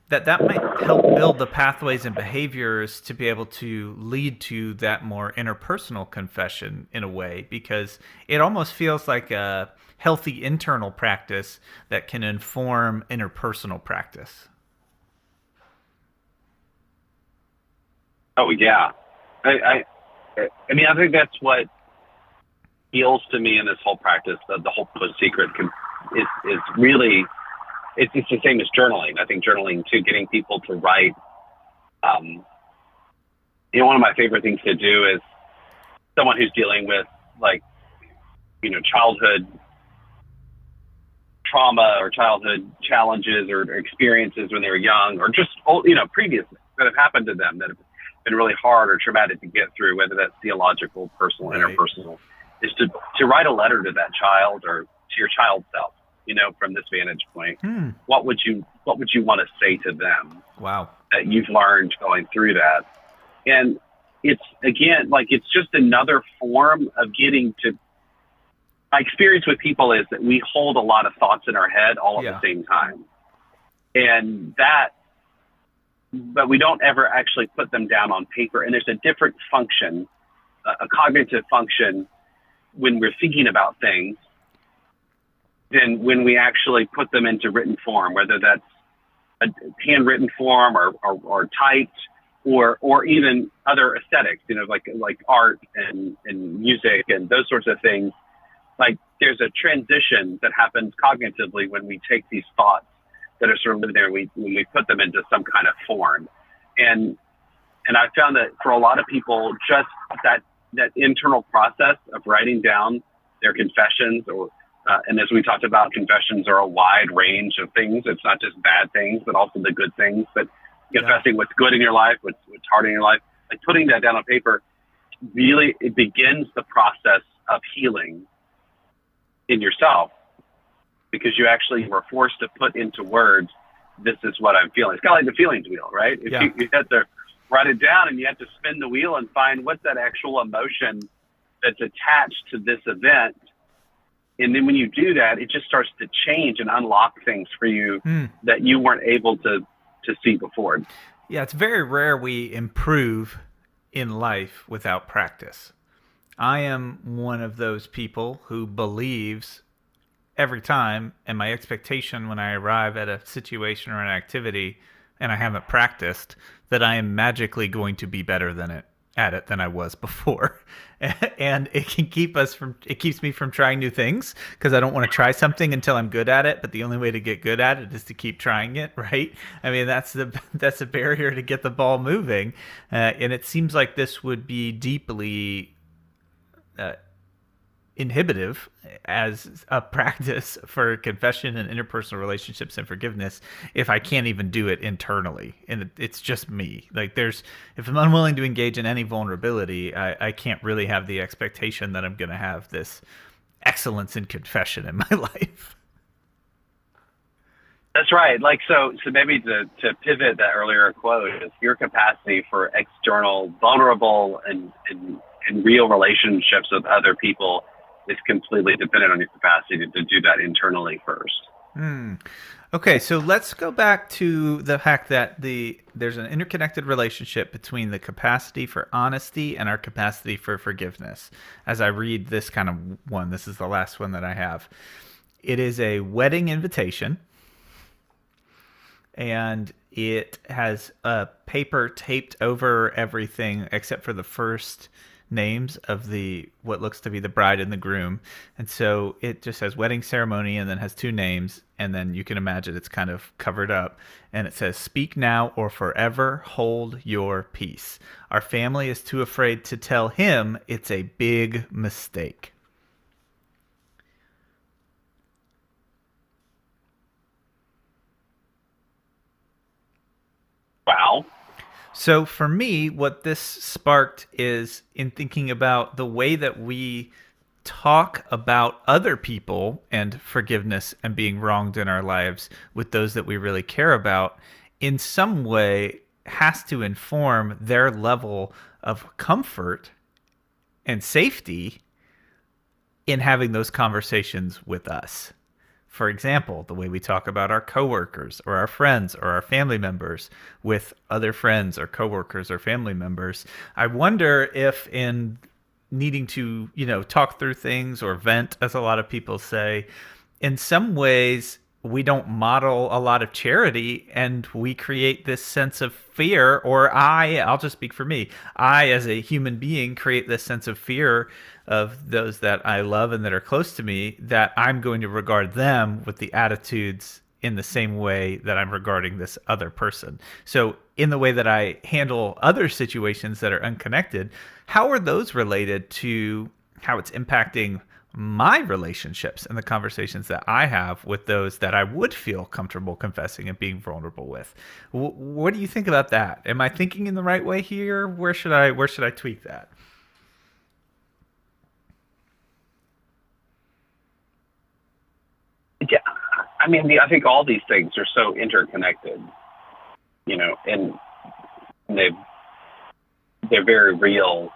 that that might help build the pathways and behaviors to be able to lead to that more interpersonal confession in a way because it almost feels like a healthy internal practice that can inform interpersonal practice oh yeah i i i mean i think that's what feels to me in this whole practice, the, the whole secret can, is, is really, it's, it's the same as journaling. I think journaling too, getting people to write. Um, you know, one of my favorite things to do is someone who's dealing with like, you know, childhood trauma or childhood challenges or, or experiences when they were young or just, old, you know, previous that have happened to them that have been really hard or traumatic to get through, whether that's theological, personal, right. interpersonal is to, to write a letter to that child or to your child self, you know, from this vantage point. Hmm. What would you what would you want to say to them wow that you've learned going through that? And it's again like it's just another form of getting to my experience with people is that we hold a lot of thoughts in our head all at Yeah. the same time. And that but we don't ever actually put them down on paper and there's a different function a cognitive function when we're thinking about things than when we actually put them into written form, whether that's a handwritten form or, or, or typed or, or even other aesthetics, you know, like, like art and, and music and those sorts of things. Like there's a transition that happens cognitively when we take these thoughts that are sort of living there, we, when we put them into some kind of form. And, and I found that for a lot of people, just that that internal process of writing down their confessions or uh, and as we talked about, confessions are a wide range of things. It's not just bad things, but also the good things. But confessing yeah. what's good in your life, what's, what's hard in your life, like putting that down on paper, really it begins the process of healing in yourself because you actually were forced to put into words, this is what I'm feeling. It's kind of like the feelings wheel, right? If yeah. you, you had to write it down and you have to spin the wheel and find what's that actual emotion that's attached to this event. And then when you do that, it just starts to change and unlock things for you mm. that you weren't able to to see before. Yeah, it's very rare we improve in life without practice. I am one of those people who believes every time, and my expectation when I arrive at a situation or an activity and I haven't practiced, that I am magically going to be better than it at it than I was before. *laughs* and it can keep us from it keeps me from trying new things because I don't want to try something until I'm good at it, but the only way to get good at it is to keep trying it, *laughs* right? I mean, that's the *laughs* that's a barrier to get the ball moving. Uh, and it seems like this would be deeply uh, inhibitive as a practice *laughs* for confession and interpersonal relationships and forgiveness if I can't even do it internally and it's just me. Like there's if I'm unwilling to engage in any vulnerability, I, I can't really have the expectation that I'm going to have this excellence in confession in *laughs* my life. That's right. Like so, so maybe to, to pivot that earlier quote is your capacity for external, vulnerable, and, and, and real relationships with other people is completely dependent on your capacity to, to do that internally first. Hmm. Okay, so let's go back to the fact that the there's an interconnected relationship between the capacity for honesty and our capacity for forgiveness. As I read this kind of one, this is the last one that I have. It is a wedding invitation, and it has a paper taped over everything except for the first names of the what looks to be the bride and the groom. And so it just says wedding ceremony and then has two names. And then you can imagine it's kind of covered up. And it says speak now or forever. Hold your peace. Our family is too afraid to tell him it's a big mistake. Wow so for me, what this sparked is in thinking about the way that we talk about other people and forgiveness and being wronged in our lives with those that we really care about in some way has to inform their level of comfort and safety in having those conversations with us. For example, the way we talk about our coworkers or our friends or our family members with other friends or coworkers or family members. I wonder if in needing to, you know, talk through things or vent as a lot of people say, in some ways we don't model a lot of charity and we create this sense of fear or i i'll just speak for me i as a human being create this sense of fear of those that i love and that are close to me that i'm going to regard them with the attitudes in the same way that i'm regarding this other person. So in the way that i handle other situations that are unconnected how are those related to how it's impacting my relationships and the conversations that I have with those that I would feel comfortable confessing and being vulnerable with. W- what do you think about that? Am I thinking in the right way here? Where should I where should I tweak that? Yeah, I mean, I think all these things are so interconnected, you know, and they they're very real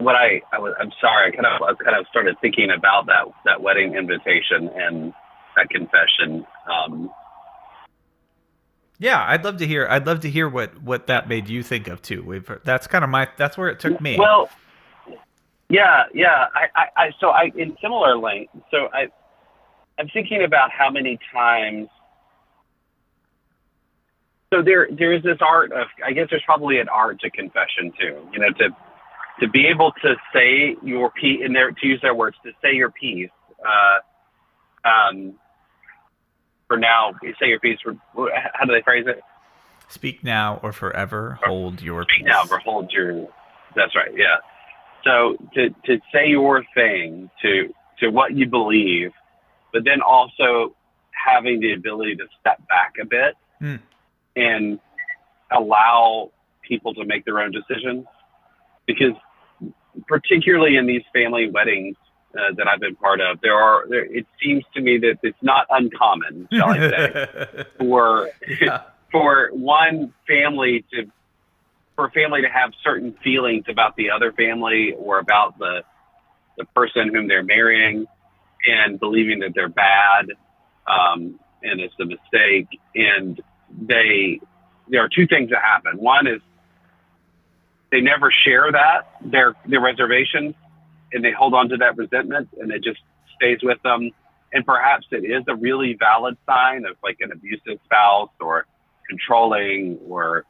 what I, I was, I'm sorry, I kind of, I kind of started thinking about that, that wedding invitation and that confession. Um, yeah, I'd love to hear. I'd love to hear what what that made you think of too. We've that's kind of my that's where it took me. Well, yeah, yeah. I, I, I so I in similar length. So I, I'm thinking about how many times. So there there is this art of I guess there's probably an art to confession too. You know, to to be able to say your piece in there to use their words to say your piece uh, um, for now say your piece for how do they phrase it speak now or forever hold your speak peace. now or hold your that's right yeah So to to say your thing, to to what you believe, but then also having the ability to step back a bit Hmm. and allow people to make their own decisions, because particularly in these family weddings uh, that I've been part of, there are there, it seems to me that it's not uncommon, shall I say, *laughs* for yeah. *laughs* for one family to for a family to have certain feelings about the other family or about the the person whom they're marrying and believing that they're bad um, and it's a mistake and they there are two things that happen one is they never share that their their reservations and they hold on to that resentment and it just stays with them and perhaps it is a really valid sign of like an abusive spouse or controlling or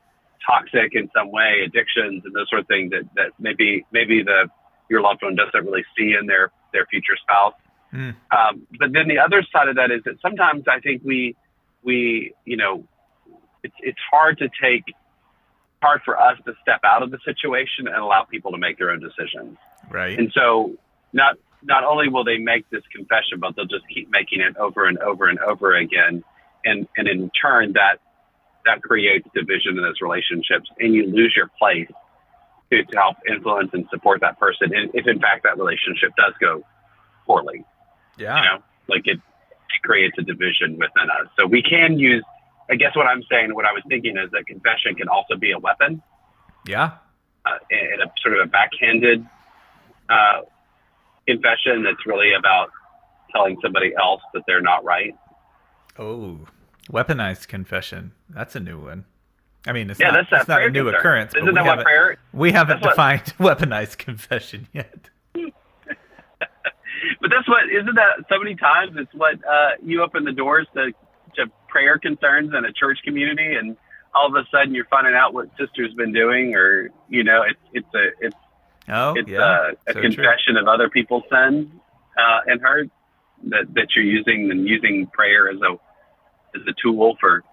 toxic in some way, addictions and those sort of things that, that maybe maybe the your loved one doesn't really see in their their future spouse. Mm. Um, but then the other side of that is that sometimes I think we we you know it's it's hard to take hard for us to step out of the situation and allow people to make their own decisions. Right. And so not not only will they make this confession, but they'll just keep making it over and over and over again. And and in turn that that creates division in those relationships and you lose your place to, to help influence and support that person and if in fact that relationship does go poorly. yeah. You know, like it, it creates a division within us. So we can use I guess what I'm saying, what I was thinking is that confession can also be a weapon Yeah. uh, in a sort of a backhanded uh, confession that's really about telling somebody else that they're not right. Oh, weaponized confession. That's a new one. I mean, it's Yeah, not, that's it's not a new concern. occurrence. Isn't that what prayer? We haven't that's what- defined *laughs* weaponized confession yet. *laughs* But that's what isn't that so many times it's what uh, you open the doors to prayer concerns in a church community, and all of a sudden you're finding out what sister's been doing, or you know, it's it's a it's Oh, it's yeah. uh, a so true. confession of other people's sin uh, and hurt that that you're using and using prayer as a as a tool for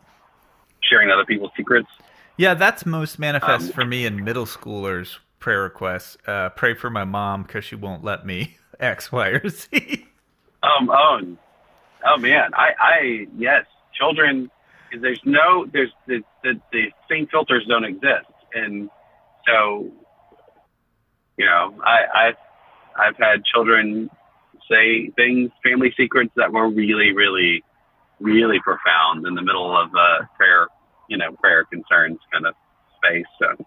sharing other people's secrets. Yeah, that's most manifest Um, for me in middle schoolers' prayer requests. Uh, pray for my mom because she won't let me *laughs* X, Y, or Z. Um, oh, oh man, I, I, yes, children, because there's no, there's the, the, the same filters don't exist. And so, you know, I, I've, I've had children say things, family secrets that were really, really, really profound in the middle of a prayer, you know, prayer concerns kind of space. So,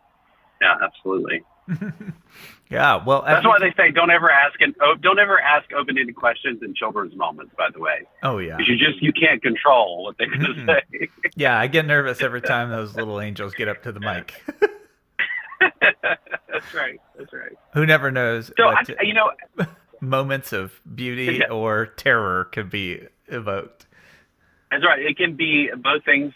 yeah, absolutely. *laughs* yeah, well, That's why they say don't ever ask oh, don't ever ask open-ended questions in children's moments. By the way, oh yeah, you just you can't control what they're going to say. yeah. I get nervous every *laughs* time those little angels get up to the mic. *laughs* *laughs* that's right. That's right. Who never knows? So I, you know, moments of beauty Yeah. or terror could be evoked. that's right. It can be both things.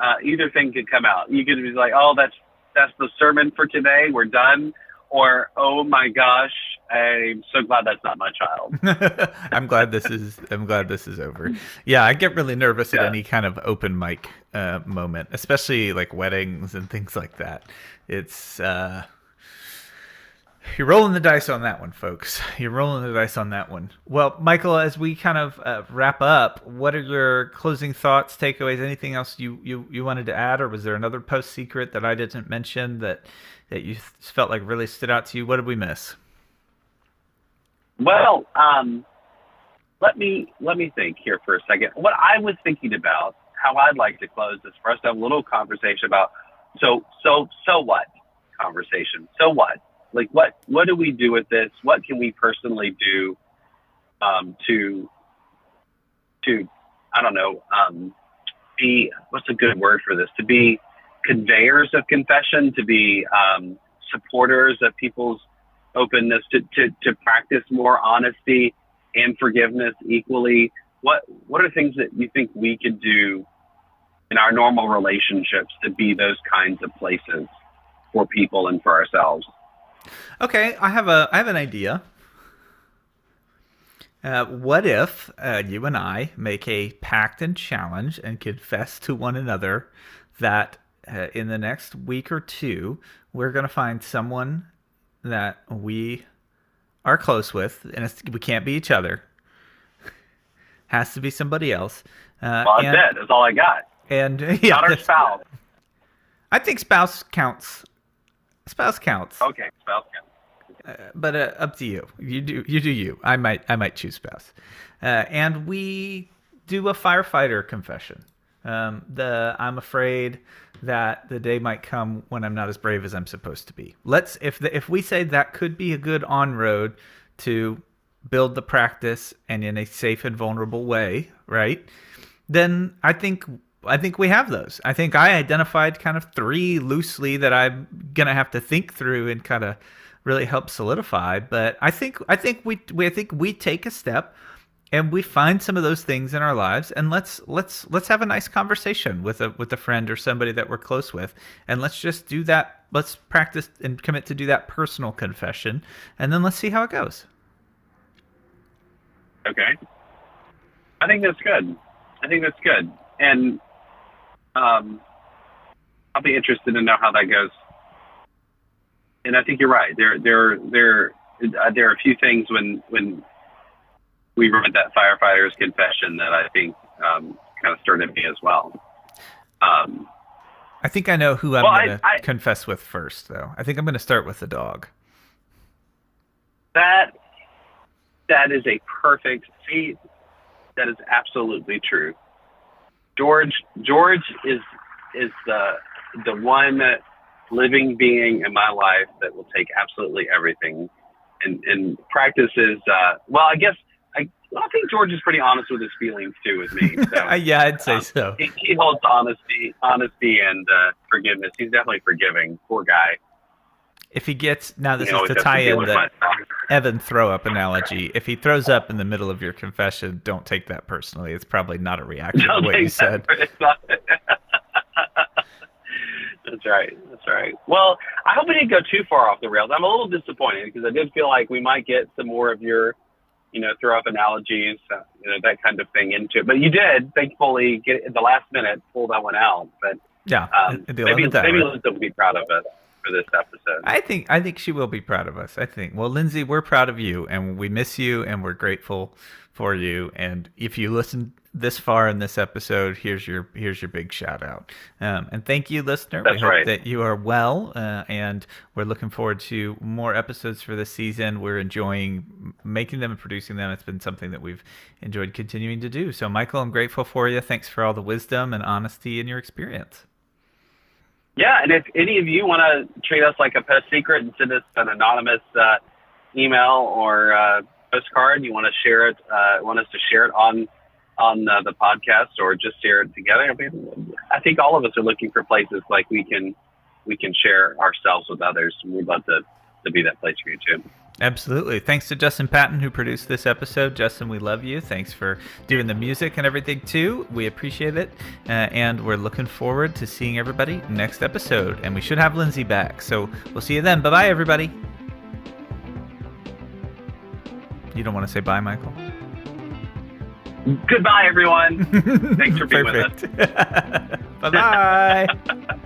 Uh, either thing could come out. You could be like, oh, that's that's the sermon for today. We're done. Or oh my gosh, I'm so glad that's not my child. *laughs* I'm glad this is. I'm glad this is over. Yeah, I get really nervous at any kind of open mic uh, moment, especially like weddings and things like that. It's uh, you're rolling the dice on that one, folks. You're rolling the dice on that one. Well, Michael, as we kind of uh, wrap up, what are your closing thoughts, takeaways? Anything else you you you wanted to add, or was there another post secret that I didn't mention that that you felt like really stood out to you? What did we miss? Well, um, let me let me think here for a second. What I was thinking about, how I'd like to close this for us to have a little conversation about. So so so what? Conversation. So what? Like what what do we do with this? What can we personally do um, to to I don't know um, be what's a good word for this? To be conveyors of confession, to be um, supporters of people's openness to, to, to practice more honesty and forgiveness equally. What what are things that you think we could do in our normal relationships to be those kinds of places for people and for ourselves? Okay, I have a I have an idea. Uh, what if uh, you and I make a pact and challenge and confess to one another that uh, in the next week or two we're going to find someone that we are close with, and it's, we can't be each other. *laughs* Has to be somebody else. Uh, Well, that's and, it. That's all I got. And *laughs* yeah, Not our spouse. I think spouse counts. Spouse counts. Okay, spouse. yeah. but uh, up to you. You do you do you. I might I might choose spouse. Uh, and we do a firefighter confession. Um, the I'm afraid that the day might come when I'm not as brave as I'm supposed to be. Let's if the, if we say that could be a good on road to build the practice and in a safe and vulnerable way, right? Then I think I think we have those. I think I identified kind of three loosely that I'm gonna have to think through and kind of really help solidify. But I think I think we, we I think we take a step and we find some of those things in our lives and let's let's let's have a nice conversation with a with a friend or somebody that we're close with and let's just do that let's practice and commit to do that personal confession and then let's see how it goes Okay. I think that's good. I think that's good. And um, I'll be interested to know how that goes. And I think you're right. There, there, there, uh, there are a few things when when we read that firefighter's confession that I think um, kind of stirred in me as well. Um, I think I know who I'm Well, going to confess with first though. I think I'm going to start with the dog. That that is a perfect see. That is absolutely true. George George is is the the one living being in my life that will take absolutely everything and and practices. Uh, well, I guess I, I think George is pretty honest with his feelings too with me. So. *laughs* Yeah, I'd say Um, so. he, he holds honesty, honesty, and uh, forgiveness. He's definitely forgiving. Poor guy. If he gets now, this You is it to tie in the Evan throw up analogy. If he throws up in the middle of your confession, don't take that personally. It's probably not a reaction Don't to what you said. for- it's not- That's right. That's right. Well, I hope we didn't go too far off the rails. I'm a little disappointed because I did feel like we might get some more of your, you know, throw up analogies, uh, you know, that kind of thing into it. But you did, thankfully, get at the last minute pull that one out. But Yeah, um, maybe 11th hour. maybe Linda will be proud of us for this episode. I think I think she will be proud of us. I think. Well, Lindsay, we're proud of you, and we miss you, and we're grateful for you. And if you listen this far in this episode, here's your here's your big shout out. Um, and thank you, listener. we That's hope right. that you are well, uh, and we're looking forward to more episodes for this season. We're enjoying making them and producing them. It's been something that we've enjoyed continuing to do. So, Michael, I'm grateful for you. Thanks for all the wisdom and honesty in your experience. Yeah, and if any of you want to treat us like a pet secret and send us an anonymous uh, email or uh, postcard, you want to share it, uh, want us to share it on on uh, the podcast or just share it together. I, mean, I think all of us are looking for places like we can we can share ourselves with others. We'd love to to be that place for you too. Absolutely. Thanks to Justin Patton who produced this episode. Justin, we love you. Thanks for doing the music and everything too. We appreciate it. Uh, and we're looking forward to seeing everybody next episode. And we should have Lindsay back. So we'll see you then. Bye bye, everybody. You don't want to say bye, Michael? Goodbye, everyone. *laughs* Thanks for being with us. *laughs* Bye bye. *laughs*